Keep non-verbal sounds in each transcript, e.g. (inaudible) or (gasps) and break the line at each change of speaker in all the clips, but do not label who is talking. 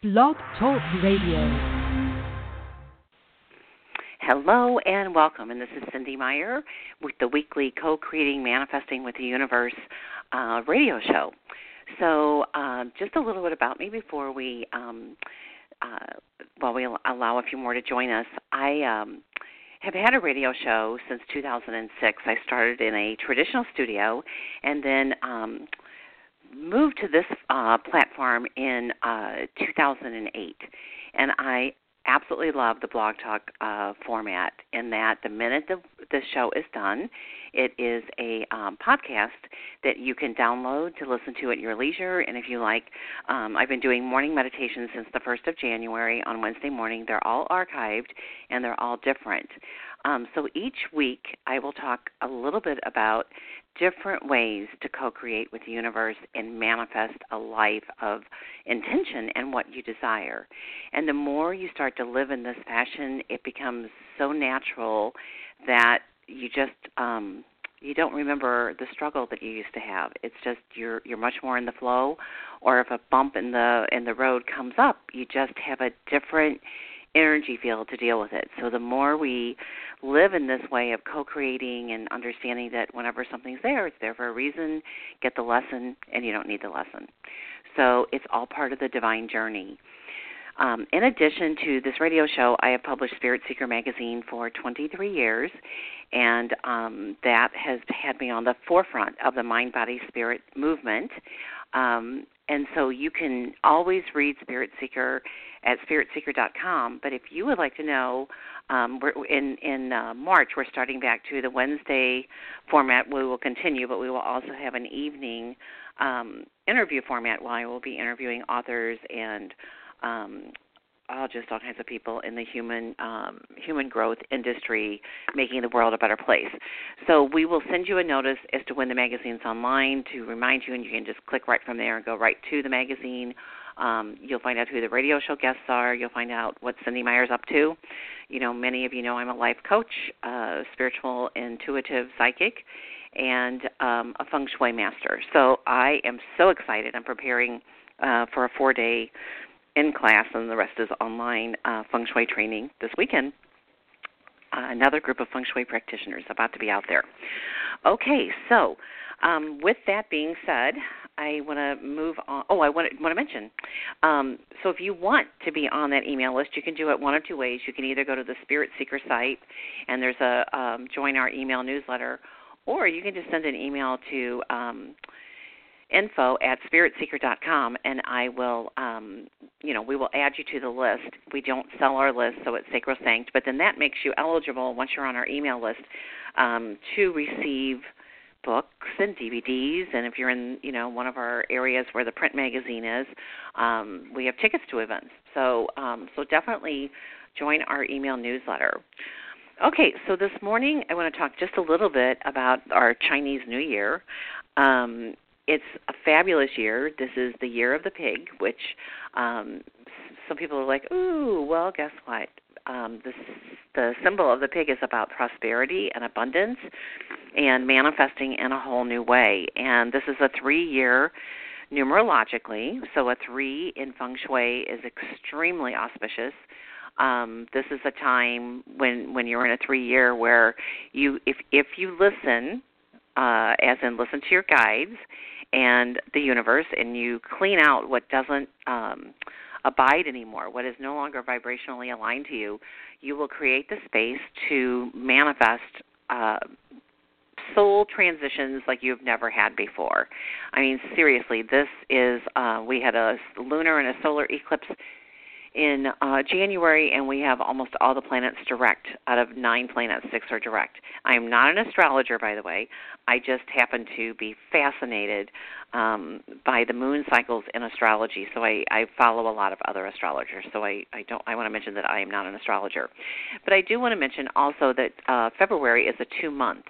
Blog Talk Radio.
Hello and welcome. And this is Cynde Meyer with the weekly Co Creating Manifesting with the Universe uh, radio show. So, uh, just a little bit about me before we, um, uh, while we allow a few more to join us. I um, have had a radio show since 2006. I started in a traditional studio and then um, moved to this uh, platform in uh, 2008, and I absolutely love the blog talk uh, format in that the minute the, the show is done, it is a um, podcast that you can download to listen to at your leisure. And if you like, um, I've been doing morning meditations since the 1st of January on Wednesday morning. They're all archived and they're all different. Um, so each week I will talk a little bit about different ways to co create with the universe and manifest a life of intention and what you desire. And the more you start to live in this fashion, it becomes so natural that you just um you don't remember the struggle that you used to have. It's just you're you're much more in the flow or if a bump in the in the road comes up, you just have a different energy field to deal with it. So the more we live in this way of co-creating and understanding that whenever something's there, it's there for a reason, get the lesson and you don't need the lesson. So it's all part of the divine journey. Um, in addition to this radio show, I have published Spirit Seeker magazine for 23 years, and um, that has had me on the forefront of the mind body spirit movement. Um, and so you can always read Spirit Seeker at spiritseeker.com. But if you would like to know, um, we're in in uh, March we're starting back to the Wednesday format. We will continue, but we will also have an evening um, interview format where I will be interviewing authors and um, all just all kinds of people in the human um, human growth industry, making the world a better place. So we will send you a notice as to when the magazine's online to remind you, and you can just click right from there and go right to the magazine. Um, you'll find out who the radio show guests are. You'll find out what Cynde Meyer's up to. You know, many of you know I'm a life coach, uh, spiritual, intuitive psychic, and um, a feng shui master. So I am so excited. I'm preparing uh, for a four day in class, and the rest is online uh, feng shui training this weekend. Uh, another group of feng shui practitioners about to be out there. Okay, so um, with that being said, I want to move on. Oh, I want to, mention. Um, so, if you want to be on that email list, you can do it one of two ways. You can either go to the Spirit Seeker site, and there's a um, join our email newsletter, or you can just send an email to um, info at spiritseeker.com and I will um you know we will add you to the list. We don't sell our list so it's sacrosanct, but then that makes you eligible once you're on our email list um to receive books and DVDs and if you're in you know one of our areas where the print magazine is um we have tickets to events. So um so definitely join our email newsletter. Okay, so this morning I want to talk just a little bit about our Chinese New Year. Um, it's a fabulous year. This is the year of the pig, which um, some people are like, ooh, well, guess what? Um, the symbol of the pig is about prosperity and abundance and manifesting in a whole new way. And this is a three year numerologically. So a three in feng shui is extremely auspicious. Um, this is a time when when you're in a three year where you if if you listen, uh, as in listen to your guides and the universe, and you clean out what doesn't um, abide anymore, what is no longer vibrationally aligned to you, you will create the space to manifest. Uh, soul transitions like you've never had before. I mean, seriously, this is uh, we had a lunar and a solar eclipse in uh, January, and we have almost all the planets direct. Out of nine planets, six are direct. I am not an astrologer, by the way. I just happen to be fascinated um, by the moon cycles in astrology. So I, I follow a lot of other astrologers. So I, I don't. I want to mention that I am not an astrologer, but I do want to mention also that uh, February is a two month,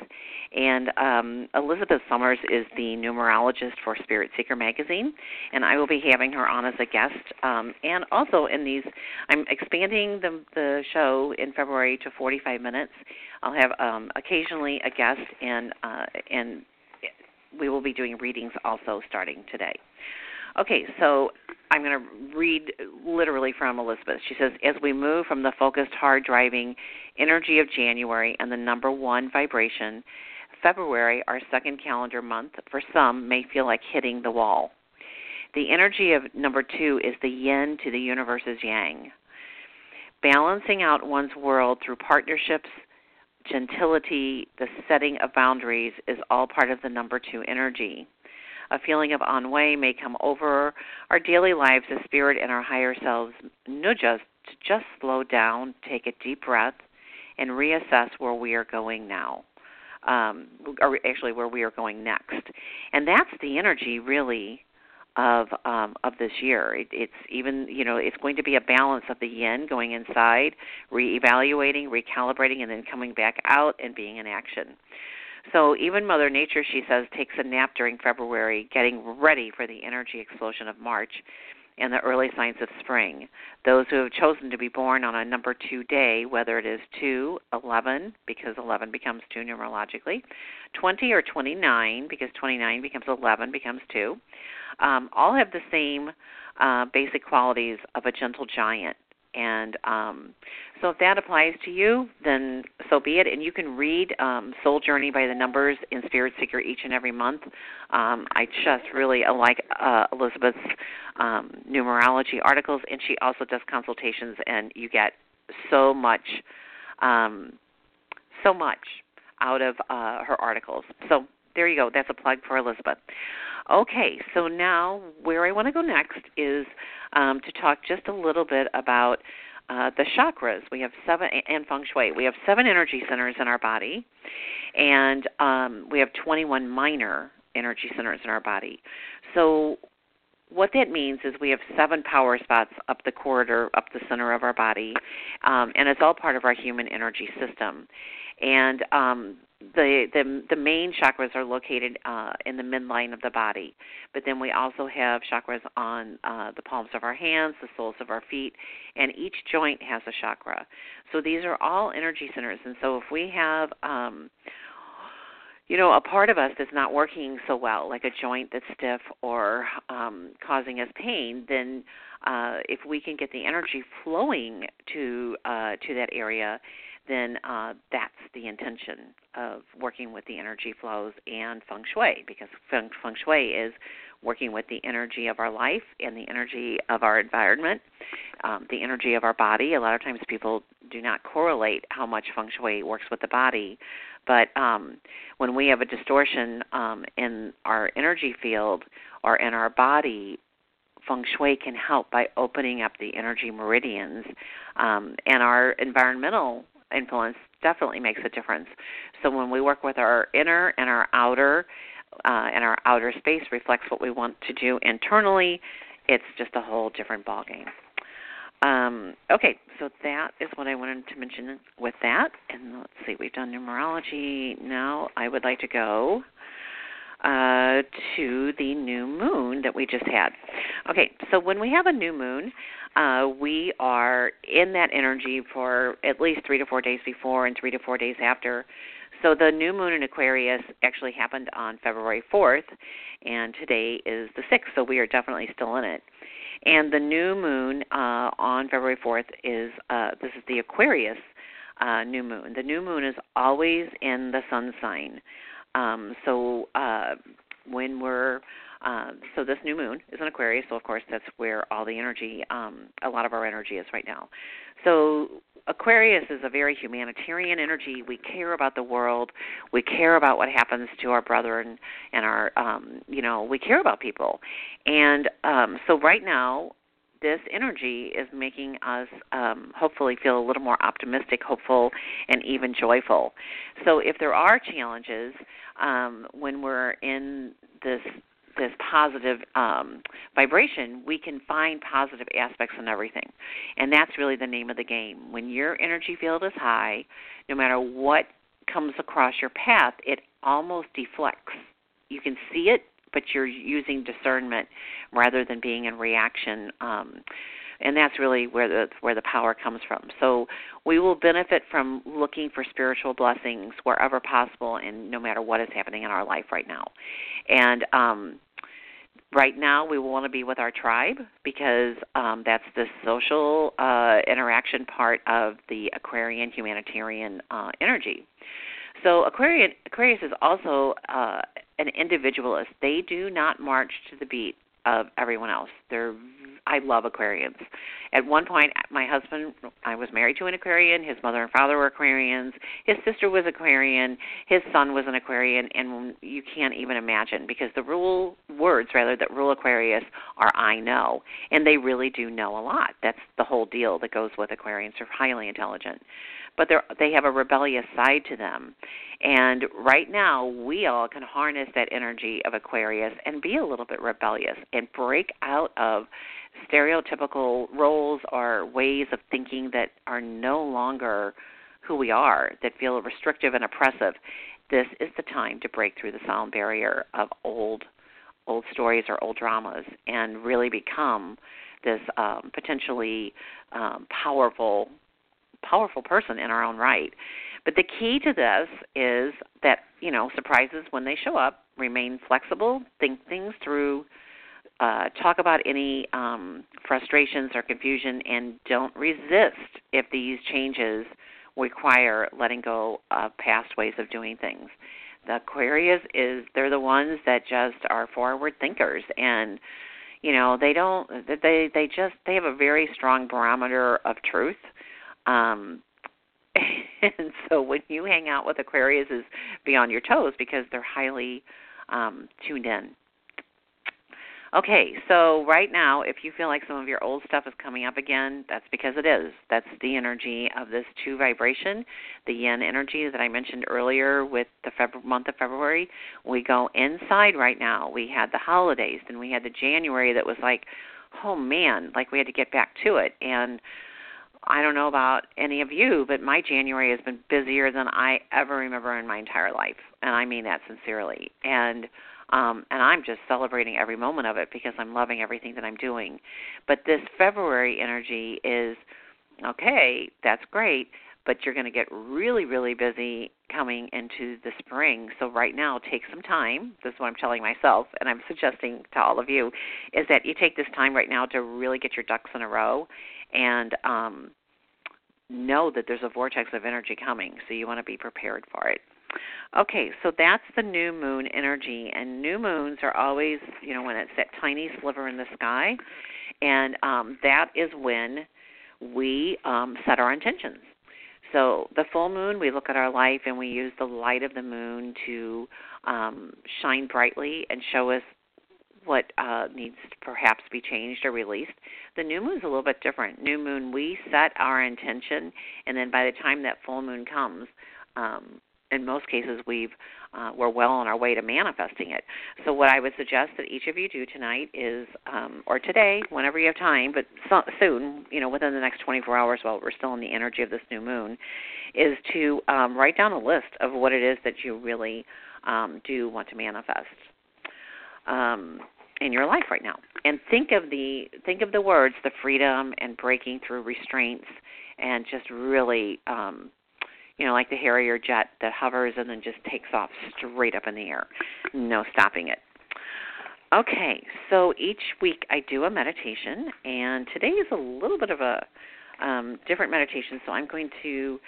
and um, Elizabeth Summers is the numerologist for Spirit Seeker magazine, and I will be having her on as a guest. Um, and also in these, I'm expanding the the show in February to 45 minutes. I'll have um, occasionally a guest and uh, and we will be doing readings also starting today. Okay, so I'm going to read literally from Elizabeth. She says, As we move from the focused, hard driving energy of January and the number one vibration, February, our second calendar month, for some may feel like hitting the wall. The energy of number two is the yin to the universe's yang. Balancing out one's world through partnerships, gentility, the setting of boundaries is all part of the number two energy. A feeling of ennui may come over our daily lives as spirit and our higher selves nudge us to just slow down, take a deep breath, and reassess where we are going now. Um, or actually, where we are going next. And that's the energy, really, of um, of this year. It, it's even you know it's going to be a balance of the yin going inside, reevaluating, recalibrating, and then coming back out and being in action. So even Mother Nature, she says, takes a nap during February, getting ready for the energy explosion of March and the early signs of spring. Those who have chosen to be born on a number two day, whether it is 2, 11, because 11 becomes 2 numerologically, 20 or 29, because 29 becomes 11, becomes 2, um, all have the same uh, basic qualities of a gentle giant. And um, so, if that applies to you, then so be it. And you can read um, Soul Journey by the Numbers in Spirit Seeker each and every month. Um, I just really like uh, Elizabeth's um, numerology articles, and she also does consultations, and you get so much, um, so much out of uh, her articles. So there you go. That's a plug for Elizabeth. Okay, so now where I want to go next is um, to talk just a little bit about uh, the chakras. We have seven, and feng shui. We have seven energy centers in our body, and um, we have 21 minor energy centers in our body. So, what that means is we have seven power spots up the corridor, up the center of our body, um, and it's all part of our human energy system. And um, the the the main chakras are located uh, in the midline of the body, but then we also have chakras on uh, the palms of our hands, the soles of our feet, and each joint has a chakra. So these are all energy centers, and so if we have um, you know, a part of us that's not working so well, like a joint that's stiff or um, causing us pain, then uh, if we can get the energy flowing to uh, to that area, then uh, that's the intention of working with the energy flows and feng shui because feng, feng shui is working with the energy of our life and the energy of our environment, um, the energy of our body. A lot of times people do not correlate how much feng shui works with the body, but um, when we have a distortion um, in our energy field or in our body, feng shui can help by opening up the energy meridians um, and our environmental influence definitely makes a difference. So when we work with our inner and our outer, uh, and our outer space reflects what we want to do internally, it's just a whole different ballgame. Um, okay, so that is what I wanted to mention with that. And let's see, we've done numerology. Now I would like to go uh, to the new moon that we just had. Okay, so when we have a new moon, uh, we are in that energy for at least three to four days before and three to four days after. So the new moon in Aquarius actually happened on February 4th, and today is the 6th, so we are definitely still in it. And the new moon uh, on February 4th is uh, this is the Aquarius uh, new moon. The new moon is always in the sun sign. Um, so uh, when we're um, so this new moon is in Aquarius, so of course that's where all the energy, um, a lot of our energy is right now. So Aquarius is a very humanitarian energy. We care about the world. We care about what happens to our brethren and our, um, you know, we care about people. And um, so right now, this energy is making us um, hopefully feel a little more optimistic, hopeful, and even joyful. So if there are challenges um, when we're in this this positive um, vibration, we can find positive aspects in everything, and that's really the name of the game. When your energy field is high, no matter what comes across your path, it almost deflects. You can see it, but you're using discernment rather than being in reaction. Um, and that's really where the where the power comes from. So we will benefit from looking for spiritual blessings wherever possible, and no matter what is happening in our life right now. And um, Right now, we will want to be with our tribe because um, that's the social uh, interaction part of the Aquarian humanitarian uh, energy. So Aquarian, Aquarius is also uh, an individualist. They do not march to the beat of everyone else. They're I love Aquarians. At one point, my husband, I was married to an Aquarian. His mother and father were Aquarians. His sister was Aquarian. His son was an Aquarian, and you can't even imagine because the rule words rather that rule Aquarius are I know, and they really do know a lot. That's the whole deal that goes with Aquarians. They're highly intelligent but they they have a rebellious side to them. And right now, we all can harness that energy of Aquarius and be a little bit rebellious and break out of stereotypical roles or ways of thinking that are no longer who we are, that feel restrictive and oppressive. This is the time to break through the sound barrier of old old stories or old dramas and really become this um, potentially um, powerful powerful person in our own right. But the key to this is that, you know, surprises when they show up, remain flexible, think things through, uh, talk about any um, frustrations or confusion, and don't resist if these changes require letting go of past ways of doing things. The Aquarius is they're the ones that just are forward thinkers and you know they don't they they just they have a very strong barometer of truth um, (laughs) and so when you hang out with Aquarius, is be on your toes because they're highly um, tuned in. Okay, so right now, if you feel like some of your old stuff is coming up again, that's because it is. That's the energy of this two vibration, the yin energy that I mentioned earlier with the February, month of February. We go inside right now. We had the holidays, then we had the January that was like, oh man, like we had to get back to it. And I don't know about any of you, but my January has been busier than I ever remember in my entire life, and I mean that sincerely. And um and I'm just celebrating every moment of it because I'm loving everything that I'm doing. But this February energy is okay, that's great, but you're going to get really really busy coming into the spring. So right now take some time. This is what I'm telling myself and I'm suggesting to all of you is that you take this time right now to really get your ducks in a row and um, know that there's a vortex of energy coming, so you want to be prepared for it. Okay, so that's the new moon energy, and new moons are always, you know, when it's that tiny sliver in the sky, and um, that is when we um, set our intentions. So the full moon, we look at our life and we use the light of the moon to um, shine brightly and show us what uh, needs to perhaps be changed or released. The new moon's a little bit different. New moon, we set our intention, and then by the time that full moon comes, um, in most cases we've uh, we're well on our way to manifesting it. So what I would suggest that each of you do tonight is, um, or today, whenever you have time, but so, soon, you know, within the next 24 hours, while we're still in the energy of this new moon, is to um, write down a list of what it is that you really um, do want to manifest. Um, in your life right now. And think of the think of the words the freedom and breaking through restraints and just really um you know like the harrier jet that hovers and then just takes off straight up in the air. No stopping it. Okay so each week i do a meditation and today is a little bit of a um different meditation so i'm going to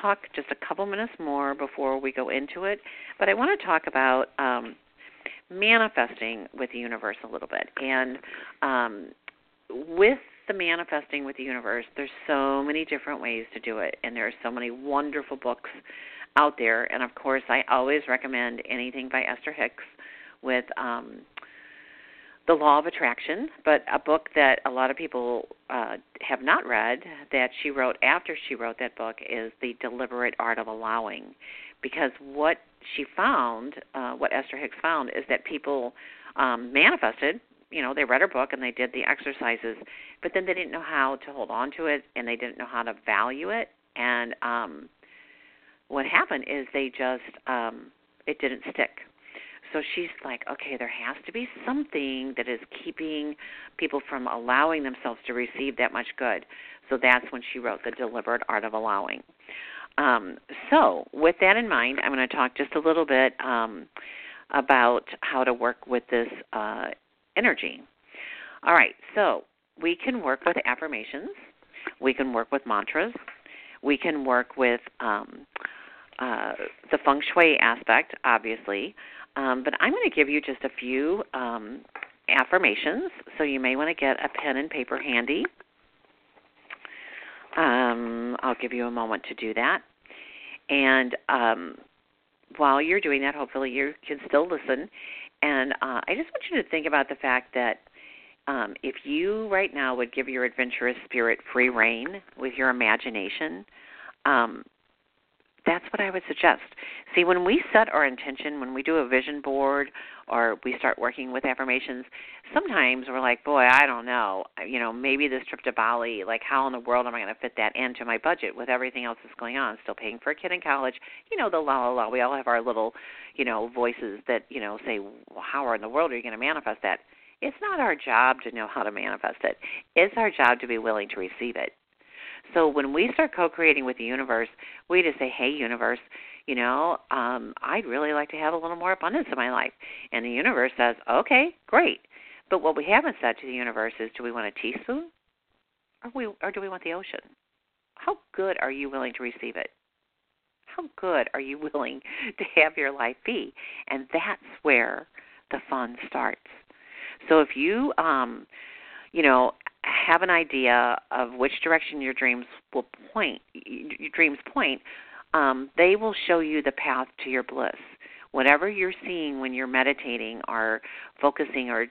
talk just a couple minutes more before we go into it. But i want to talk about um manifesting with the universe a little bit. And um, with the manifesting with the universe, there's so many different ways to do it, and there are so many wonderful books out there. And of course, I always recommend anything by Esther Hicks with um, the Law of Attraction, but a book that a lot of people uh, have not read that she wrote after she wrote that book is The Deliberate Art of Allowing because what she found, uh, what Esther Hicks found, is that people um, manifested. You know, they read her book and they did the exercises, but then they didn't know how to hold on to it and they didn't know how to value it. And um, what happened is they just um, it didn't stick. So she's like, okay, there has to be something that is keeping people from allowing themselves to receive that much good. So that's when she wrote The Deliberate Art of Allowing. Um, so, with that in mind, I'm going to talk just a little bit um, about how to work with this uh, energy. All right, so we can work with affirmations, we can work with mantras, we can work with um, uh, the feng shui aspect, obviously, um, but I'm going to give you just a few um, affirmations, so you may want to get a pen and paper handy. Um, I'll give you a moment to do that. And um, while you're doing that, hopefully you can still listen. And uh, I just want you to think about the fact that um, if you right now would give your adventurous spirit free reign with your imagination, um, that's what I would suggest. See, when we set our intention, when we do a vision board or we start working with affirmations, sometimes we're like, boy, I don't know. You know, maybe this trip to Bali, like how in the world am I going to fit that into my budget with everything else that's going on? Still paying for a kid in college. You know, the la la la. We all have our little, you know, voices that, you know, say, well, how in the world are you going to manifest that? It's not our job to know how to manifest it. It's our job to be willing to receive it. So when we start co-creating with the universe, we just say, "Hey, universe, you know, um, I'd really like to have a little more abundance in my life." And the universe says, "Okay, great." But what we haven't said to the universe is, do we want a teaspoon, or we, or do we want the ocean? How good are you willing to receive it? How good are you (laughs) willing to have your life be? And that's where the fun starts. So if you um you know have an idea of which direction your dreams will point, your dreams point, um, they will show you the path to your bliss. Whatever you're seeing when you're meditating or focusing or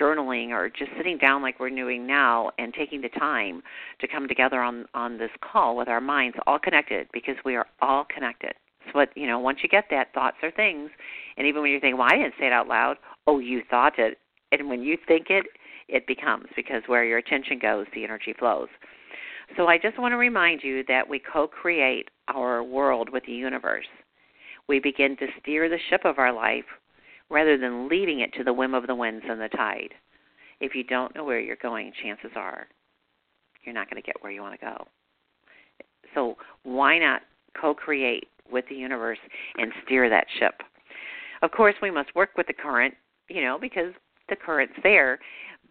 journaling or just sitting down like we're doing now and taking the time to come together on on this call with our minds all connected because we are all connected. So what you know, once you get that, thoughts are things, and even when you're thinking, "Well, I didn't say it out loud," oh, you thought it, and when you think it, it becomes because where your attention goes, the energy flows. So I just want to remind you that we co create our world with the universe. We begin to steer the ship of our life rather than leaving it to the whim of the winds and the tide. If you don't know where you're going, chances are you're not going to get where you want to go. So why not co create with the universe and steer that ship? Of course, we must work with the current, you know, because the current's there,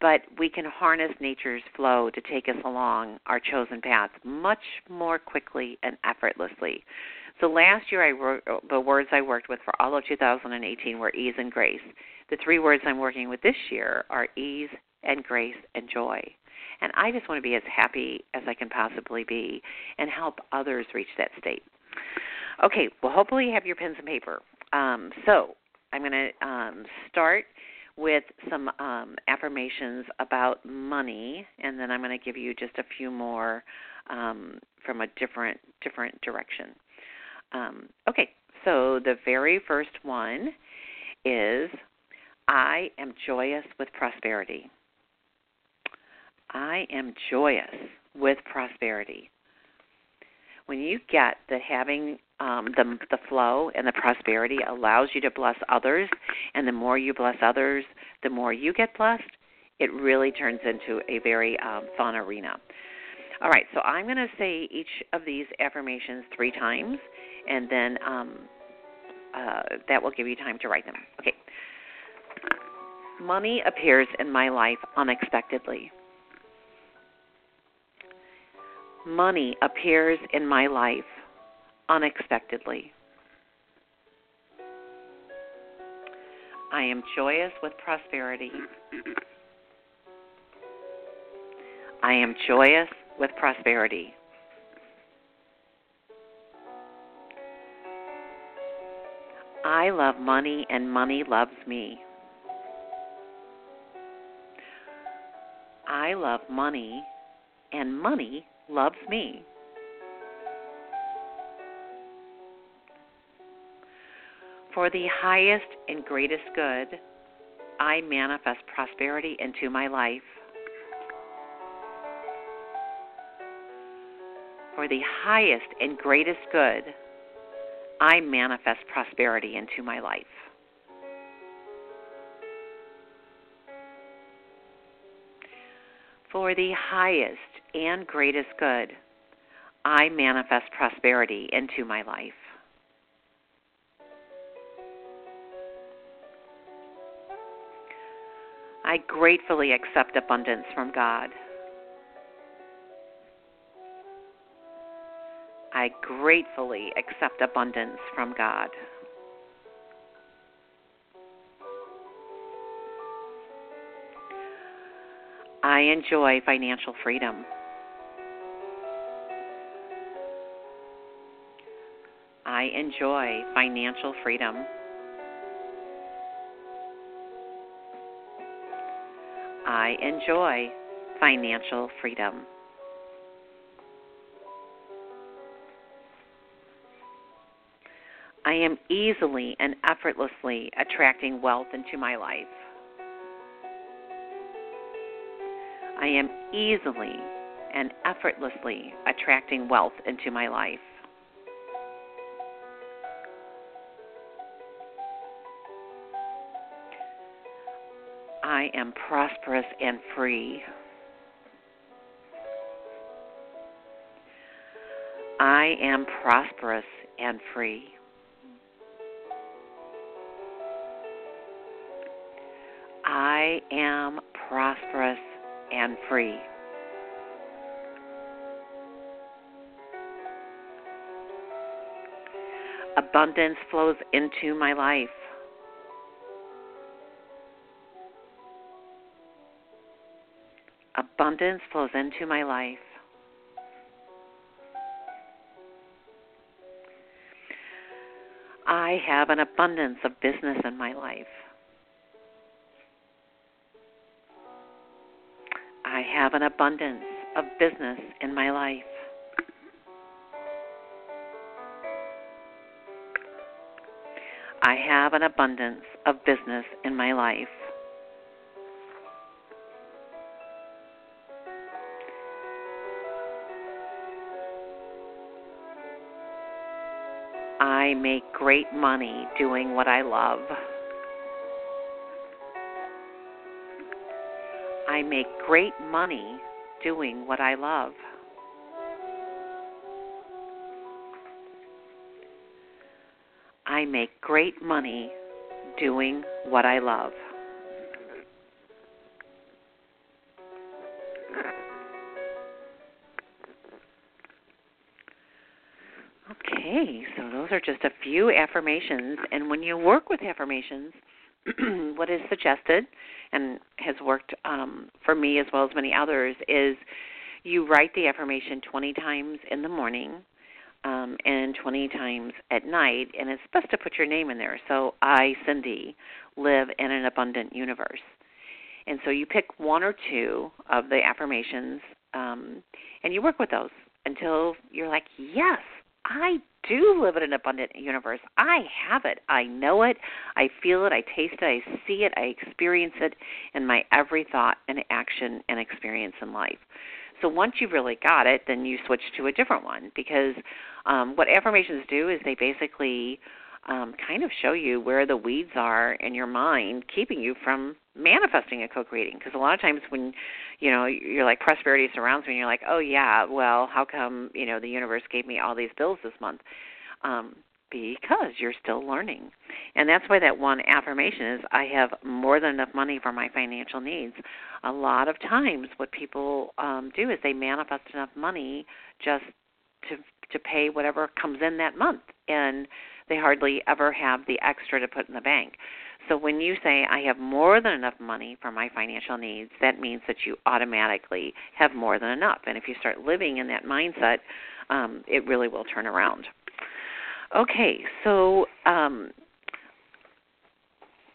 but we can harness nature's flow to take us along our chosen path much more quickly and effortlessly. So last year, I wrote, the words I worked with for all of 2018 were ease and grace. The three words I'm working with this year are ease and grace and joy. And I just want to be as happy as I can possibly be and help others reach that state. Okay, well, hopefully you have your pens and paper. Um, so I'm going to um, start with some um, affirmations about money, and then I'm going to give you just a few more um, from a different different direction. Um, okay, so the very first one is I am joyous with prosperity. I am joyous with prosperity. When you get that having um, the the flow and the prosperity allows you to bless others, and the more you bless others, the more you get blessed. It really turns into a very um, fun arena. All right, so I'm going to say each of these affirmations three times, and then um, uh, that will give you time to write them. Okay. Money appears in my life unexpectedly. Money appears in my life unexpectedly. I am joyous with prosperity. I am joyous with prosperity. I love money and money loves me. I love money and money loves me. For the highest and greatest good, I manifest prosperity into my life. For the highest and greatest good, I manifest prosperity into my life. For the highest and greatest good, I manifest prosperity into my life. I gratefully accept abundance from God. I gratefully accept abundance from God. I enjoy financial freedom. I enjoy financial freedom. I enjoy financial freedom. I am easily and effortlessly attracting wealth into my life. I am easily and effortlessly attracting wealth into my life. I am prosperous and free. I am prosperous and free. I am prosperous and free. Abundance flows into my life. Abundance flows into my life. I have an abundance of business in my life. I have an abundance of business in my life. I have an abundance of business in my life. I make great money doing what I love. I make great money doing what I love. I make great money doing what I love. Okay, so those are just a few affirmations. And when you work with affirmations, (clears throat) what is suggested and has worked um, for me as well as many others is you write the affirmation 20 times in the morning um, and 20 times at night, and it's best to put your name in there. So, I, Cynde, live in an abundant universe. And so you pick one or two of the affirmations um, and you work with those until you're like, yes, I do live in an abundant universe. I have it. I know it. I feel it. I taste it. I see it. I experience it in my every thought and action and experience in life. So once you've really got it, then you switch to a different one because um, what affirmations do is they basically um, kind of show you where the weeds are in your mind, keeping you from manifesting and co-creating. Because a lot of times when you know you're like prosperity surrounds me, and you're like, oh yeah, well how come you know the universe gave me all these bills this month? Um, because you're still learning. And that's why that one affirmation is I have more than enough money for my financial needs. A lot of times what people um do is they manifest enough money just to to pay whatever comes in that month and they hardly ever have the extra to put in the bank. So when you say I have more than enough money for my financial needs, that means that you automatically have more than enough. And if you start living in that mindset, um, it really will turn around. Okay, so um,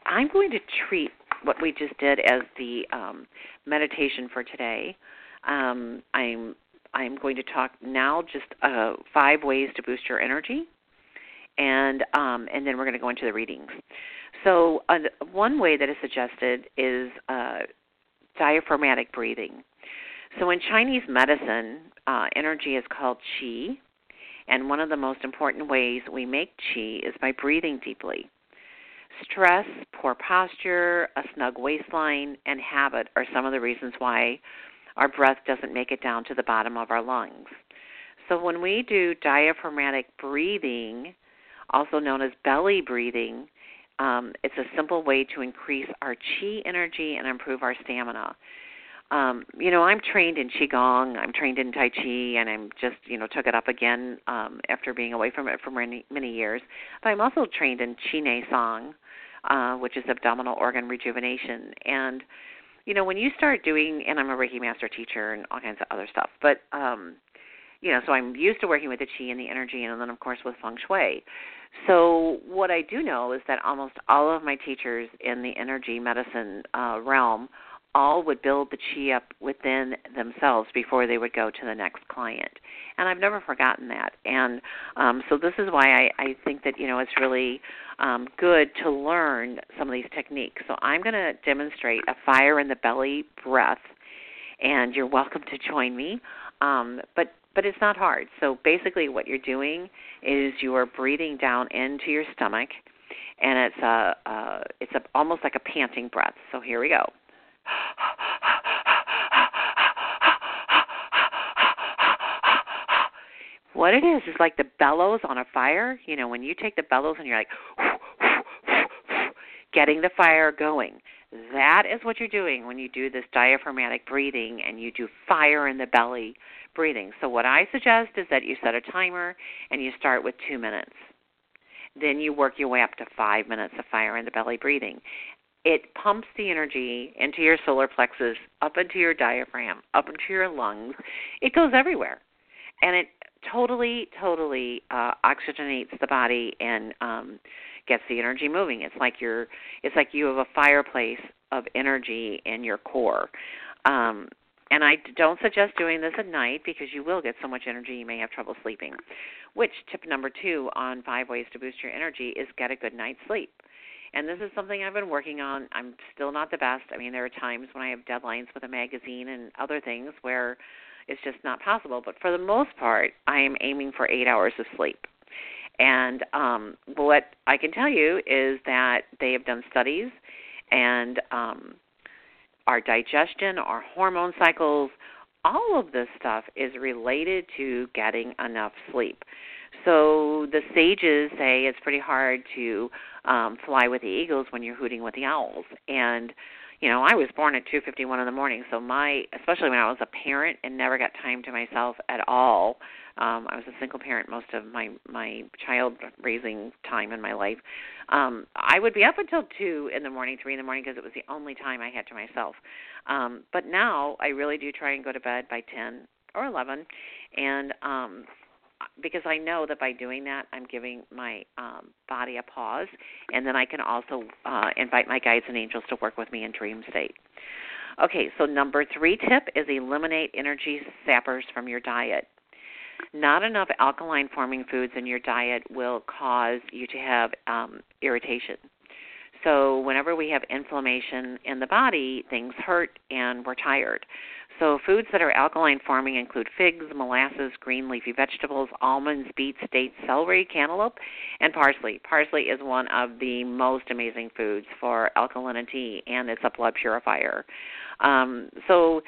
I'm going to treat what we just did as the um, meditation for today. Um, I'm I'm going to talk now just uh, five ways to boost your energy and um, and then we're going to go into the readings. So uh, one way that is suggested is uh, diaphragmatic breathing. So in Chinese medicine, uh, energy is called qi, and one of the most important ways we make qi is by breathing deeply. Stress, poor posture, a snug waistline, and habit are some of the reasons why our breath doesn't make it down to the bottom of our lungs. So when we do diaphragmatic breathing, also known as belly breathing, Um, it's a simple way to increase our chi energy and improve our stamina. Um, you know, I'm trained in qigong, I'm trained in tai chi, and I'm just you know took it up again um, after being away from it for many many years. But I'm also trained in Chi Nei Tsang, uh, which is abdominal organ rejuvenation. And you know, when you start doing, and I'm a Reiki master teacher and all kinds of other stuff, but um, you know, so I'm used to working with the chi and the energy, and then of course with feng shui. So what I do know is that almost all of my teachers in the energy medicine uh, realm all would build the chi up within themselves before they would go to the next client. And I've never forgotten that. And um, so this is why I, I think that, you know, it's really um, good to learn some of these techniques. So I'm going to demonstrate a fire in the belly breath, and you're welcome to join me. Um, but but it's not hard. So basically, what you're doing is you are breathing down into your stomach, and it's a, a it's a, almost like a panting breath. So here we go. What it is is like the bellows on a fire. You know, when you take the bellows and you're like getting the fire going. That is what you're doing when you do this diaphragmatic breathing and you do fire in the belly breathing. So, what I suggest is that you set a timer and you start with two minutes. Then you work your way up to five minutes of fire in the belly breathing it pumps the energy into your solar plexus, up into your diaphragm, up into your lungs. It goes everywhere. And it totally, totally uh, oxygenates the body and um, gets the energy moving. It's like you're, it's like you have a fireplace of energy in your core. Um, and I don't suggest doing this at night because you will get so much energy you may have trouble sleeping. Which tip number two on five ways to boost your energy is get a good night's sleep and this is something I've been working on. I'm still not the best. I mean, there are times when I have deadlines with a magazine and other things where it's just not possible. But for the most part, I am aiming for eight hours of sleep. And um, what I can tell you is that they have done studies, and um, our digestion, our hormone cycles, all of this stuff is related to getting enough sleep. So the sages say it's pretty hard to um, fly with the eagles when you're hooting with the owls. And you know, I was born at 2:51 in the morning, so my especially when I was a parent and never got time to myself at all. Um, I was a single parent most of my my child raising time in my life. Um, I would be up until two in the morning, three in the morning, because it was the only time I had to myself. Um, but now I really do try and go to bed by 10 or 11, and um, because I know that by doing that, I'm giving my um, body a pause, and then I can also uh, invite my guides and angels to work with me in dream state. Okay, so number three tip is eliminate energy sappers from your diet. Not enough alkaline forming foods in your diet will cause you to have um, irritation. So, whenever we have inflammation in the body, things hurt and we're tired. So, foods that are alkaline forming include figs, molasses, green leafy vegetables, almonds, beets, dates, celery, cantaloupe, and parsley. Parsley is one of the most amazing foods for alkalinity, and it's a blood purifier. Um, so,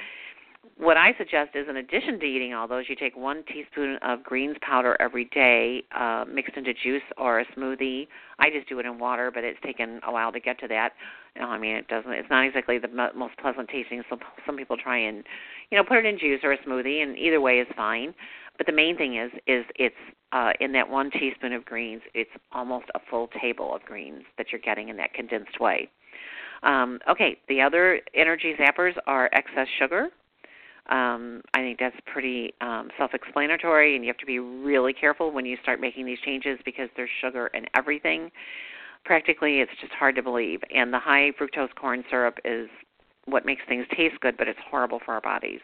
what I suggest is, in addition to eating all those, you take one teaspoon of greens powder every day, uh, mixed into juice or a smoothie. I just do it in water, but it's taken a while to get to that. I mean, it doesn't. It's not exactly the most pleasant tasting. So some people try and, you know, put it in juice or a smoothie, and either way is fine. But the main thing is, is it's uh, in that one teaspoon of greens. It's almost a full table of greens that you're getting in that condensed way. Um, okay, the other energy zappers are excess sugar um, I think that's pretty um, self-explanatory, and you have to be really careful when you start making these changes because there's sugar in everything. Practically, it's just hard to believe. And the high fructose corn syrup is what makes things taste good, but it's horrible for our bodies.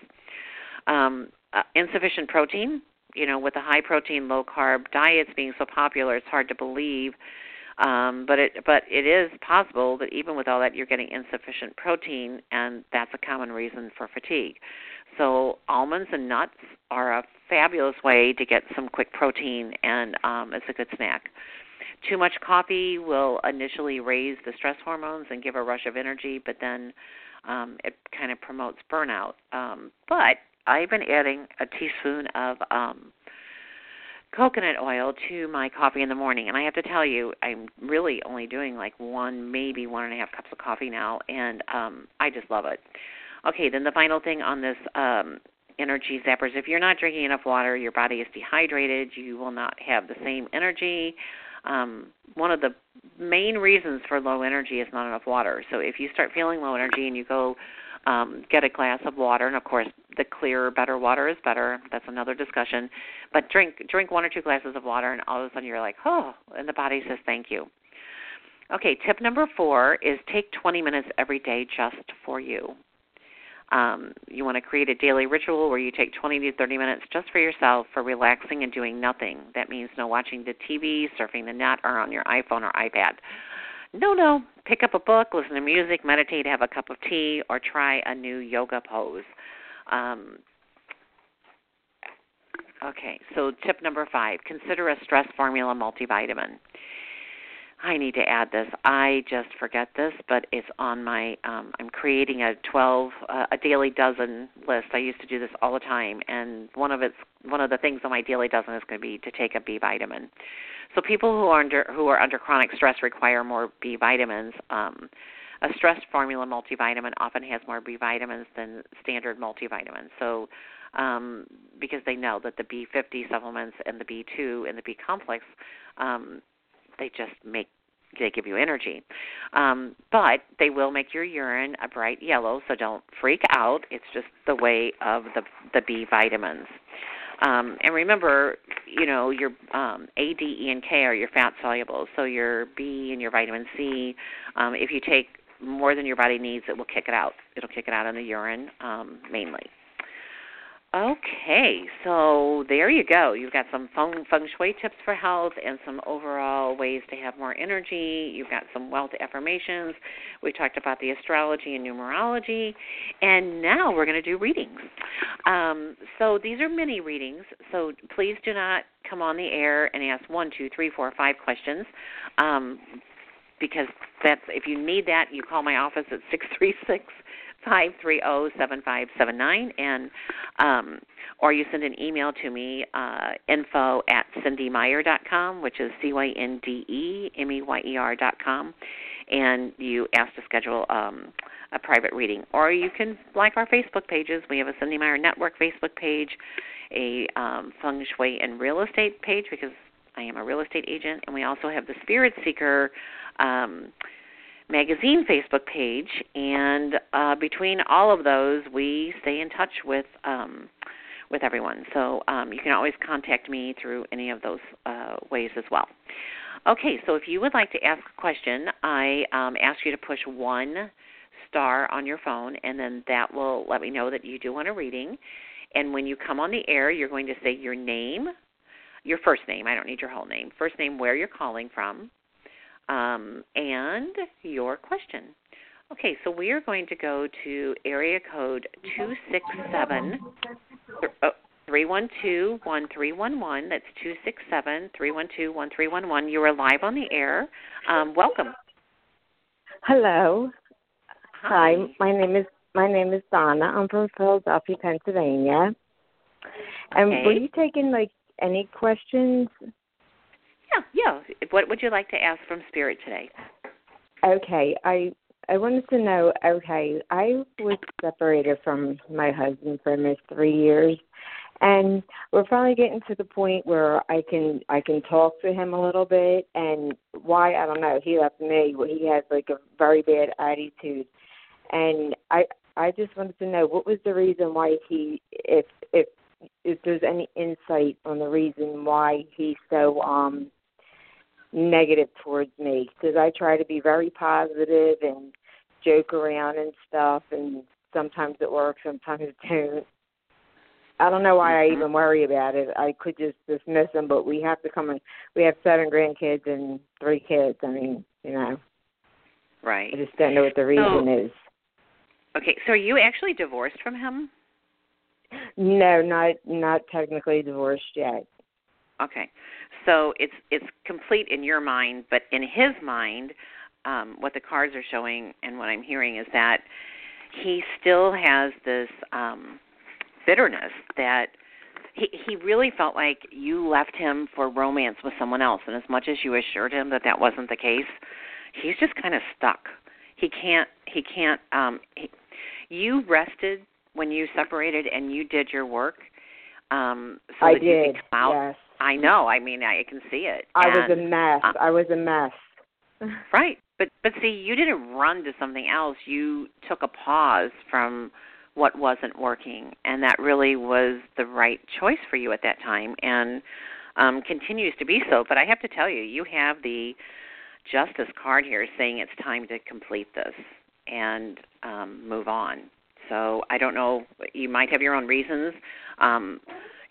Um, uh, insufficient protein. You know, with the high protein, low carb diets being so popular, it's hard to believe um, but it but it is possible that even with all that you're getting insufficient protein and that's a common reason for fatigue. So almonds and nuts are a fabulous way to get some quick protein, and um, it's a good snack. Too much coffee will initially raise the stress hormones and give a rush of energy, but then um, it kind of promotes burnout. Um, but I've been adding a teaspoon of um, coconut oil to my coffee in the morning. And I have to tell you, I'm really only doing like one, maybe one and a half cups of coffee now, and um, I just love it. Okay, then the final thing on this um, energy zappers if you're not drinking enough water, your body is dehydrated, you will not have the same energy. Um, one of the main reasons for low energy is not enough water. So if you start feeling low energy and you go um, get a glass of water, and of course, the clearer, better water is better. That's another discussion. But drink drink one or two glasses of water, and all of a sudden you're like, oh, and the body says thank you. Okay, tip number four is take 20 minutes every day just for you. Um, you want to create a daily ritual where you take 20 to 30 minutes just for yourself for relaxing and doing nothing. That means no watching the TV, surfing the net, or on your iPhone or iPad. No, no. Pick up a book, listen to music, meditate, have a cup of tea, or try a new yoga pose. Um, okay, so tip number five consider a stress formula multivitamin. I need to add this. I just forget this, but it's on my. Um, I'm creating a 12, uh, a daily dozen list. I used to do this all the time, and one of its one of the things on my daily dozen is going to be to take a B vitamin. So people who are under who are under chronic stress require more B vitamins. Um, a stress formula multivitamin often has more B vitamins than standard multivitamins. So um, because they know that the B50 supplements and the B2 and the B complex, um, they just make they give you energy. Um, but they will make your urine a bright yellow, so don't freak out. It's just the way of the the B vitamins. Um, and remember, you know, your um, A, D, E, and K are your fat solubles. So your B and your vitamin C, um, if you take more than your body needs, it will kick it out. It'll kick it out in the urine um, mainly. Okay, so there you go. You've got some feng, feng shui tips for health and some overall ways to have more energy. You've got some wealth affirmations. We talked about the astrology and numerology. And now we're going to do readings. Um, so these are mini readings, so please do not come on the air and ask one, two, three, four, five questions. Um, because that's if you need that, you call my office at six three six five three zero seven five seven nine and um or you send an email to me uh info at dot com which is c y n d e m e y e r dot com and you ask to schedule um a private reading. Or you can like our facebook pages. We have a Cynde Meyer network facebook page a um feng shui and real estate page because i am a real estate agent and we also have the spirit seeker um magazine Facebook page, and uh, between all of those, we stay in touch with um, with everyone. So um, you can always contact me through any of those uh, ways as well. Okay, so if you would like to ask a question, I um, ask you to push one star on your phone, and then that will let me know that you do want a reading. And when you come on the air, you're going to say your name, your first name. I don't need your whole name. First name, where you're calling from, um, and your question. Okay, so we are going to go to area code 267 312 1311. That's 267 312 1311. You are live on the air. Um, welcome.
Hello.
Hi.
Hi. My name is my name is Donna. I'm from Philadelphia, Pennsylvania. And
Okay.
were you taking like any questions?
Yeah, yeah. What would you like to ask from Spirit today?
Okay, I I wanted to know. Okay, I was separated from my husband for almost three years, and we're finally getting to the point where I can I can talk to him a little bit. And why I don't know. He left me. He has like a very bad attitude, and I I just wanted to know what was the reason why he if if if there's any insight on the reason why he's so um negative towards me because I try to be very positive and joke around and stuff and sometimes it works, sometimes it don't. I don't know why I
Mhm.
even worry about it. I could just dismiss them, but we have to come and we have seven grandkids and three kids. I mean, you know,
Right.
I just don't know what the reason is.
Okay, so are you actually divorced from him?
No, not not technically divorced yet.
Okay. So it's it's complete in your mind, but in his mind, um, what the cards are showing and what I'm hearing is that he still has this um, bitterness that he he really felt like you left him for romance with someone else and as much as you assured him that that wasn't the case he's just kind of stuck he can't he can't um he, you rested when you separated and you did your work um so
I
that
did.
you could come out
Yes.
I know i mean i can see it
I was a mess.
uh,
I was a mess. (laughs)
Right. But but see, you didn't run to something else. You took a pause from what wasn't working and that really was the right choice for you at that time and um continues to be so. But I have to tell you, you have the justice card here saying it's time to complete this and um move on. So I don't know you might have your own reasons. Um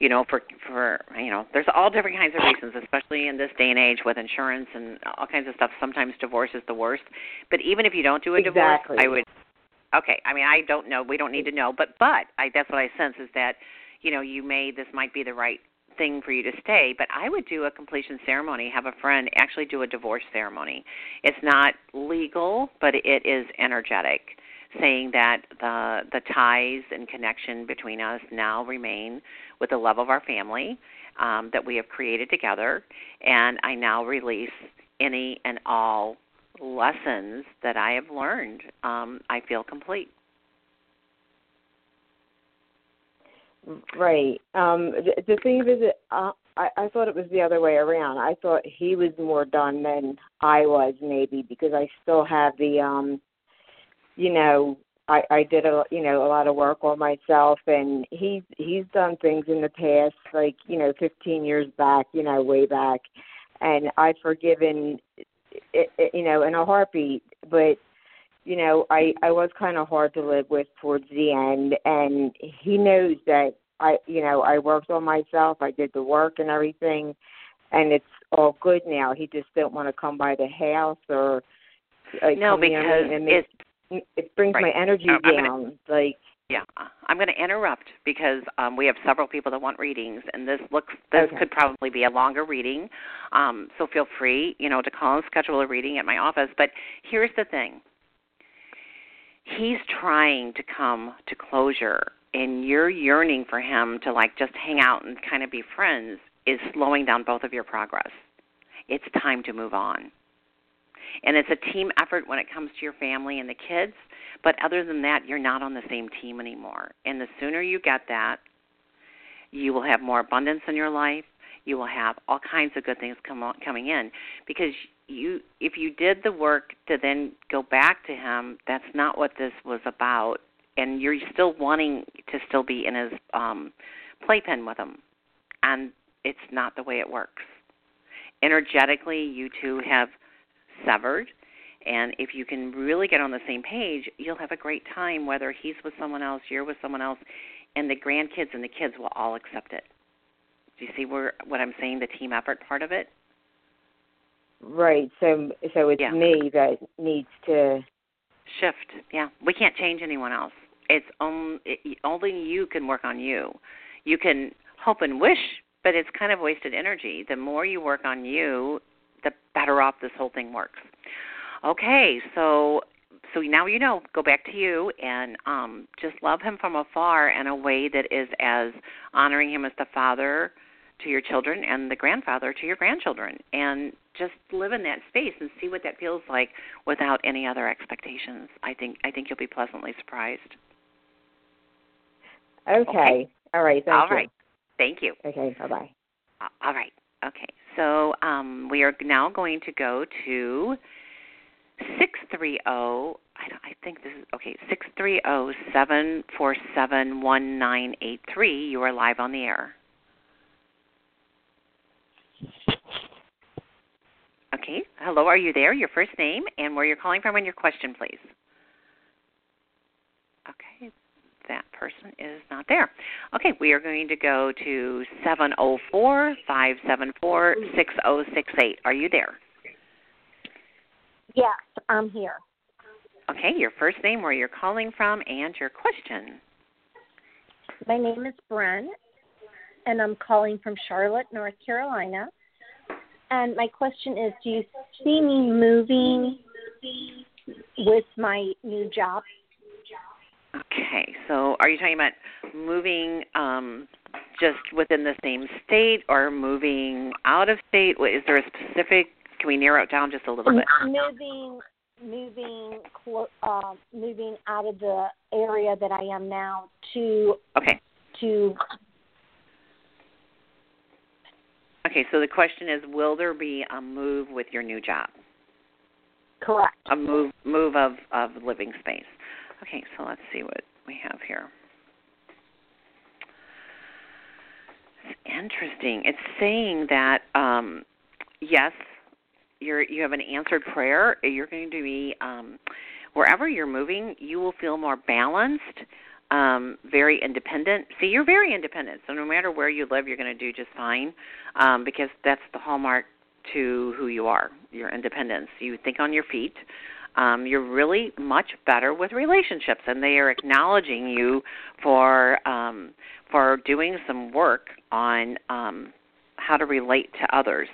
you know for for you know there's all different kinds of reasons especially in this day and age with insurance and all kinds of stuff sometimes divorce is the worst but even if you don't do a
Exactly.
divorce i would okay i mean i don't know we don't need to know but but i that's what i sense is that you know you may this might be the right thing for you to stay but i would do a completion ceremony have a friend actually do a divorce ceremony it's not legal but it is energetic saying that the the ties and connection between us now remain with the love of our family um, that we have created together, and I now release any and all lessons that I have learned. Um, I feel complete.
Right. Um the, the thing is that uh, I I thought it was the other way around. I thought he was more done than I was maybe because I still have the um you know, I I did a you know, a lot of work on myself and he's he's done things in the past like, you know, 15 years back, you know, way back and I've forgiven it, it, you know, in a heartbeat, but you know, I I was kind of hard to live with towards the end, and he knows that I, you know, I worked on myself. I did the work and everything, and it's all good now. He just don't want to come by the house or like
no, because
and
it
brings
right.
my energy
I'm gonna-
down. Like
Yeah, I'm going to interrupt because um, we have several people that want readings, and this looks this
Okay.
could probably be a longer reading. Um, so feel free, you know, to call and schedule a reading at my office. But here's the thing: he's trying to come to closure, and you're yearning for him to like just hang out and kind of be friends. Is slowing down both of your progress. It's time to move on. And it's a team effort when it comes to your family and the kids. But other than that, you're not on the same team anymore. And the sooner you get that, you will have more abundance in your life. You will have all kinds of good things come on, coming in because you if you did the work to then go back to him, that's not what this was about. And you're still wanting to still be in his um playpen with him. And it's not the way it works. Energetically, you two have severed and if you can really get on the same page, you'll have a great time whether he's with someone else, you're with someone else, and the grandkids and the kids will all accept it. Do you see where what I'm saying, the team effort part of it?
right. So so it's
Yeah.
me that needs to.
Shift. Yeah. We can't change anyone else. It's only it, only you can work on you. You can hope and wish, but it's kind of wasted energy. The more you work on you, the better off this whole thing works. Okay, so so now you know. Go back to you and um, just love him from afar in a way that is as honoring him as the father to your children and the grandfather to your grandchildren, and just live in that space and see what that feels like without any other expectations. I think I think you'll be pleasantly surprised.
Okay.
Okay.
All right. Thank
All
you.
right. Thank you.
Okay. Bye bye.
Uh, All right. Okay. So um, we are now going to go to six three zero. I don't- I think this is okay. Six three zero seven four seven one nine eight three. You are live on the air. Okay. Hello. Are you there? Your first name and where you're calling from, and your question, please. Okay. That person is not there. Okay, we are going to go to seven zero four five seven four six zero six eight. Are you there?
Yes, I'm here.
Okay, your first name, where you're calling from, and your question.
My name is Bren, and I'm calling from Charlotte, North Carolina. And my question is Do you see me moving with my new job?
Okay, so are you talking about moving um, just within the same state or moving out of state? Is there a specific? Can we narrow it down just a little bit?
Moving, moving, uh, moving out of the area that I am now to
Okay.
to
Okay. So the question is, will there be a move with your new job?
correct.
A move move of of living space. Okay. So let's see what we have here. It's interesting. It's saying that um, yes, you're you have an answered prayer. You're going to be um, wherever you're moving, you will feel more balanced, um, very independent. See, you're very independent. So no matter where you live, you're going to do just fine um, because that's the hallmark to who you are. Your independence. You think on your feet. Um, you're really much better with relationships, and they are acknowledging you for um, for doing some work on um, how to relate to others.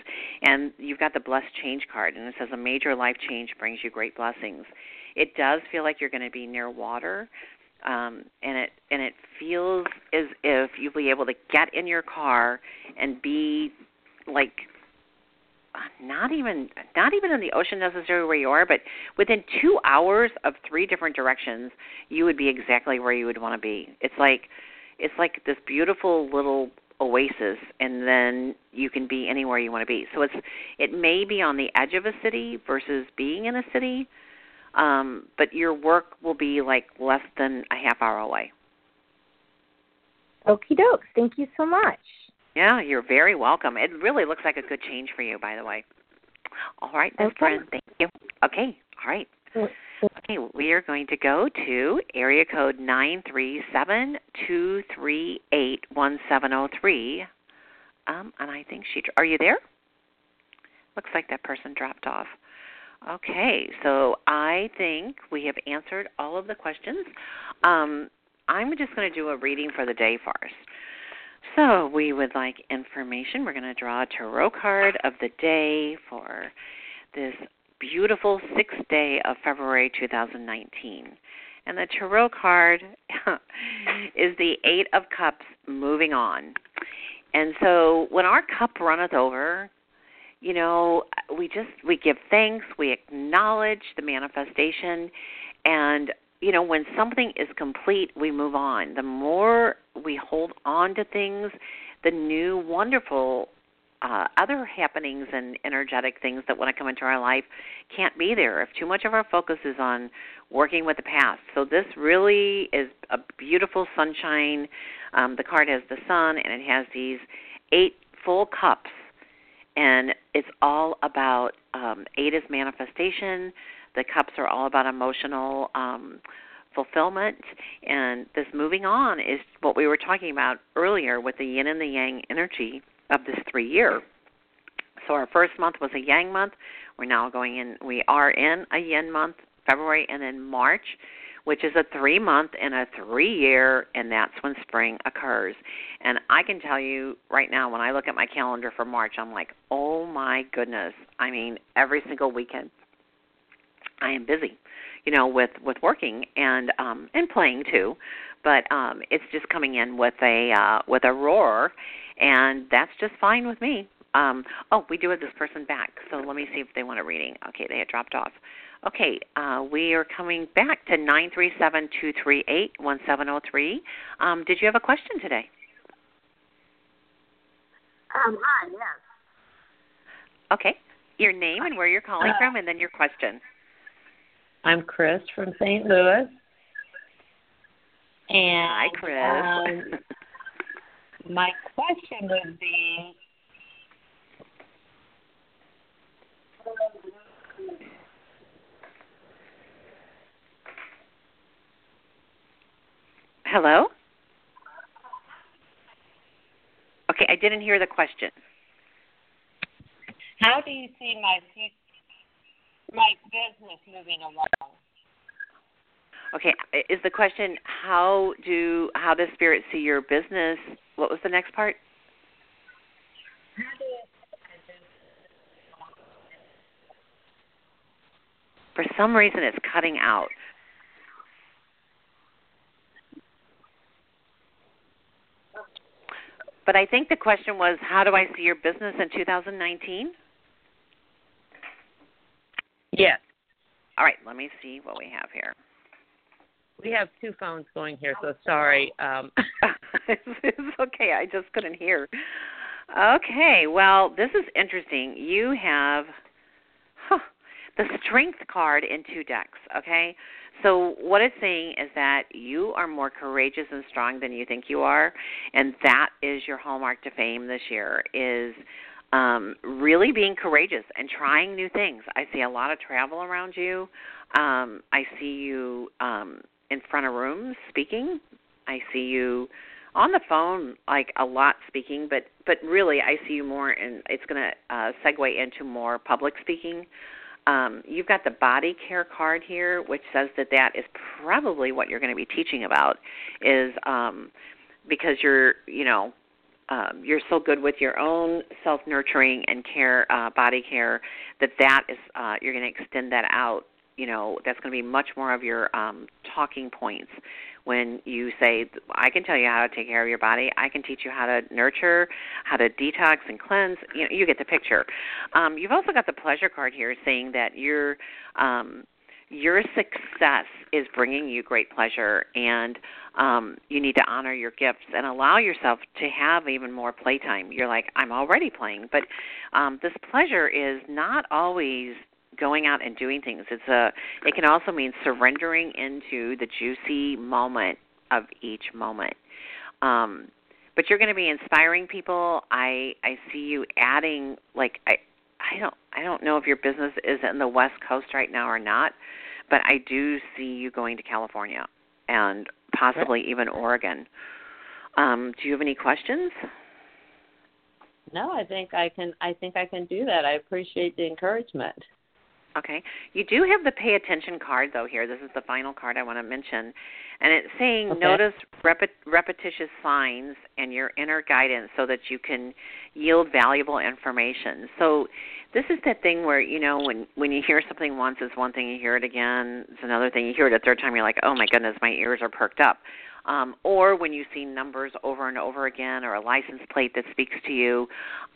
And you've got the blessed change card, and it says a major life change brings you great blessings. It does feel like you're going to be near water, um, and it and it feels as if you'll be able to get in your car and be like not even not even in the ocean necessarily where you are, but within two hours of three different directions, you would be exactly where you would want to be. It's like it's like this beautiful little oasis and then you can be anywhere you want to be. So it's it may be on the edge of a city versus being in a city, um, but your work will be like less than a half hour away.
Okie dokes. Thank you so much.
Yeah, you're very welcome. It really looks like a good change for you, by the way. All right, Ms.
Okay.
Bryn, thank you. Okay, all right. Okay, we are going to go to area code nine three seven two three eight one seven zero three. Um, and I think she. Are you there? Looks like that person dropped off. Okay, so I think we have answered all of the questions. Um, I'm just going to do a reading for the day us. So we would like information. We're going to draw a tarot card of the day for this beautiful sixth day of February 2019. And the tarot card (laughs) is the Eight of Cups moving on. And so when our cup runneth over, you know, we just we give thanks, we acknowledge the manifestation and you know, when something is complete, we move on. The more we hold on to things, the new wonderful uh, other happenings and energetic things that want to come into our life can't be there if too much of our focus is on working with the past. So this really is a beautiful sunshine. Um, the card has the sun and it has these eight full cups, and it's all about um, eight is manifestation. The cups are all about emotional um, fulfillment, and this moving on is what we were talking about earlier with the yin and the yang energy of this three year. So our first month was a yang month. We're now going in. We are in a yin month, February, and then March, which is a three month and a three year, and that's when spring occurs. And I can tell you right now, when I look at my calendar for March, I'm like, oh my goodness! I mean, every single weekend I am busy, you know, with with working and um and playing too, but um it's just coming in with a uh with a roar and that's just fine with me. Um oh, we do have this person back. So let me see if they want a reading. Okay, they had dropped off. Okay, uh, we are coming back to nine three seven two three eight one seven zero three. Um, did you have a question today?
Um, hi, yes.
Okay, your name and where you're calling from, and then your question.
I'm Chris from St. Louis. And
Hi, Chris.
um, my question would be
Hello. Okay, I didn't hear the question.
how do you see my fut- my business moving along?
Okay, is the question how do how does spirit see your business? What was the next part? For some reason, it's cutting out. but I think the question was, how do I see your business in 2019?
Yes.
All right, let me see what we have here.
We have two phones going here, so sorry. Um, (laughs) (laughs)
it's, okay. I just couldn't hear. Okay, well, this is interesting. You have huh, the strength card in two decks, okay? So what it's saying is that you are more courageous and strong than you think you are, and that is your hallmark to fame this year is um really being courageous and trying new things. I see a lot of travel around you. Um I see you um in front of rooms speaking. I see you on the phone like a lot speaking, but but really I see you more and it's going to uh segue into more public speaking. Um you've got the body care card here which says that that is probably what you're going to be teaching about is um because you're, you know, um, you're so good with your own self nurturing and care, uh, body care, that that is uh, you're going to extend that out. You know, that's going to be much more of your um, talking points when you say, "I can tell you how to take care of your body. I can teach you how to nurture, how to detox and cleanse." You know, you get the picture. Um, you've also got the pleasure card here, saying that you're um, your success is bringing you great pleasure and um you need to honor your gifts and allow yourself to have even more playtime. You're like i'm already playing. But um this pleasure is not always going out and doing things. It's a it can also mean surrendering into the juicy moment of each moment. Um but you're going to be inspiring people. I i see you adding like i I don't I don't know if your business is in the West Coast right now or not, but I do see you going to California and possibly even Oregon. Um, do you have any questions?
no, I think I can. I think I can do that. I appreciate the encouragement.
Okay. You do have the pay attention card though here. This is the final card I want to mention. And it's saying
Okay.
notice repet- repetitious signs and your inner guidance so that you can yield valuable information. So this is that thing where, you know, when when you hear something once it's one thing, you hear it again, it's another thing. You hear it a third time you're like, "Oh my goodness, my ears are perked up." Um, or when you see numbers over and over again or a license plate that speaks to you,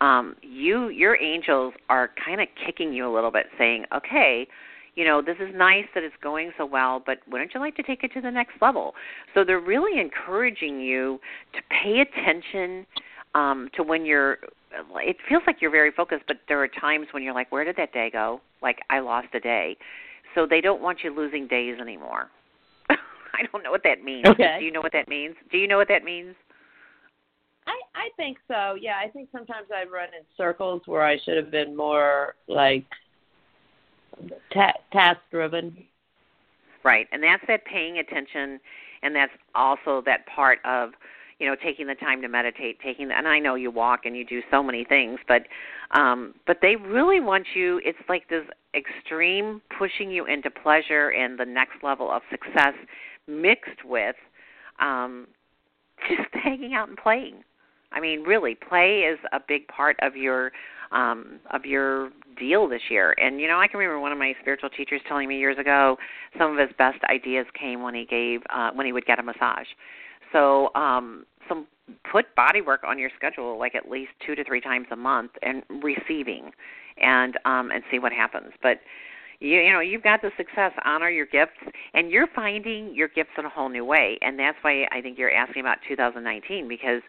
um, you your angels are kind of kicking you a little bit, saying, "Okay, you know, this is nice that it's going so well, but wouldn't you like to take it to the next level?" So they're really encouraging you to pay attention um, to when you're. It feels like you're very focused, but there are times when you're like, "Where did that day go?" Like I lost a day. So they don't want you losing days anymore. (laughs) I don't know what that means.
Okay.
Do you know what that means? Do you know what that means?
I I think so. Yeah, I think sometimes I run in circles where I should have been more like ta- task driven.
Right, and that's that paying attention, and that's also that part of you know taking the time to meditate, taking the, and I know you walk and you do so many things, but um, but they really want you. It's like this extreme pushing you into pleasure and the next level of success, mixed with um, just (laughs) hanging out and playing. I mean, really, play is a big part of your um of your deal this year. And you know, I can remember one of my spiritual teachers telling me years ago some of his best ideas came when he gave uh when he would get a massage. So, um some put body work on your schedule like at least 2 to 3 times a month and receiving and um and see what happens. But you you know you've got the success. Honor your gifts. And you're finding your gifts in a whole new way. And that's why i think you're asking about 2019 because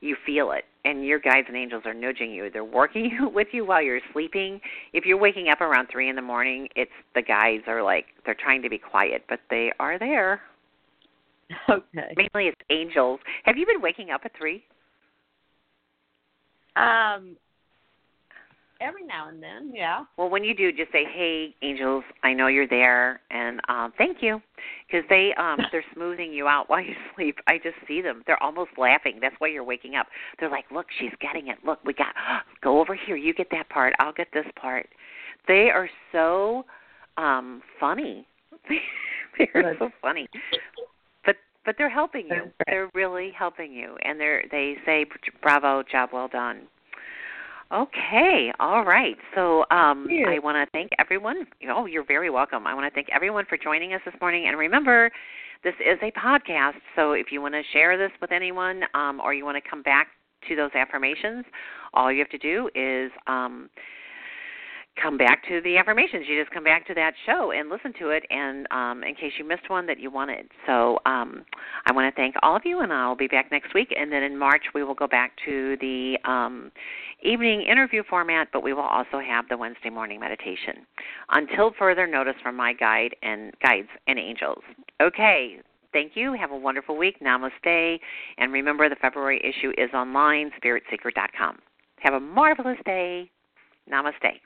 you feel it. And your guides and angels are nudging you. They're working (laughs) with you while you're sleeping. If you're waking up around three in the morning it's the guides are like they're trying to be quiet but they are there (laughs)
Okay.
mainly it's angels have you been waking up at three
Um, every now and then, yeah.
Well, when you do, just say, "Hey, angels, I know you're there, and um, thank you," because they um, (laughs) they're smoothing you out while you (laughs) sleep. I just see them; they're almost laughing. That's why you're waking up. They're like, "Look, she's getting it. Look, we got (gasps) go over here. You get that part. I'll get this part." They are so um funny. they're
Good.
so funny. But they're helping you.
Great.
They're really helping you, and they're they say, "Bravo, job well done." Okay, all right. So um, I want to thank everyone. Oh, you're very welcome. I want to thank everyone for joining us this morning. And remember, this is a podcast, so if you want to share this with anyone um, or you want to come back to those affirmations, all you have to do is um, come back to the affirmations. You just come back to that show and listen to it, and um, in case you missed one that you wanted. So um, I want to thank all of you, and I'll be back next week. And then in March we will go back to the um, evening interview format, but we will also have the Wednesday morning meditation. Until further notice from my guide and guides and angels. Okay. Thank you. Have a wonderful week. Namaste. And remember, the February issue is online, spiritseeker.com. Have a marvelous day. Namaste.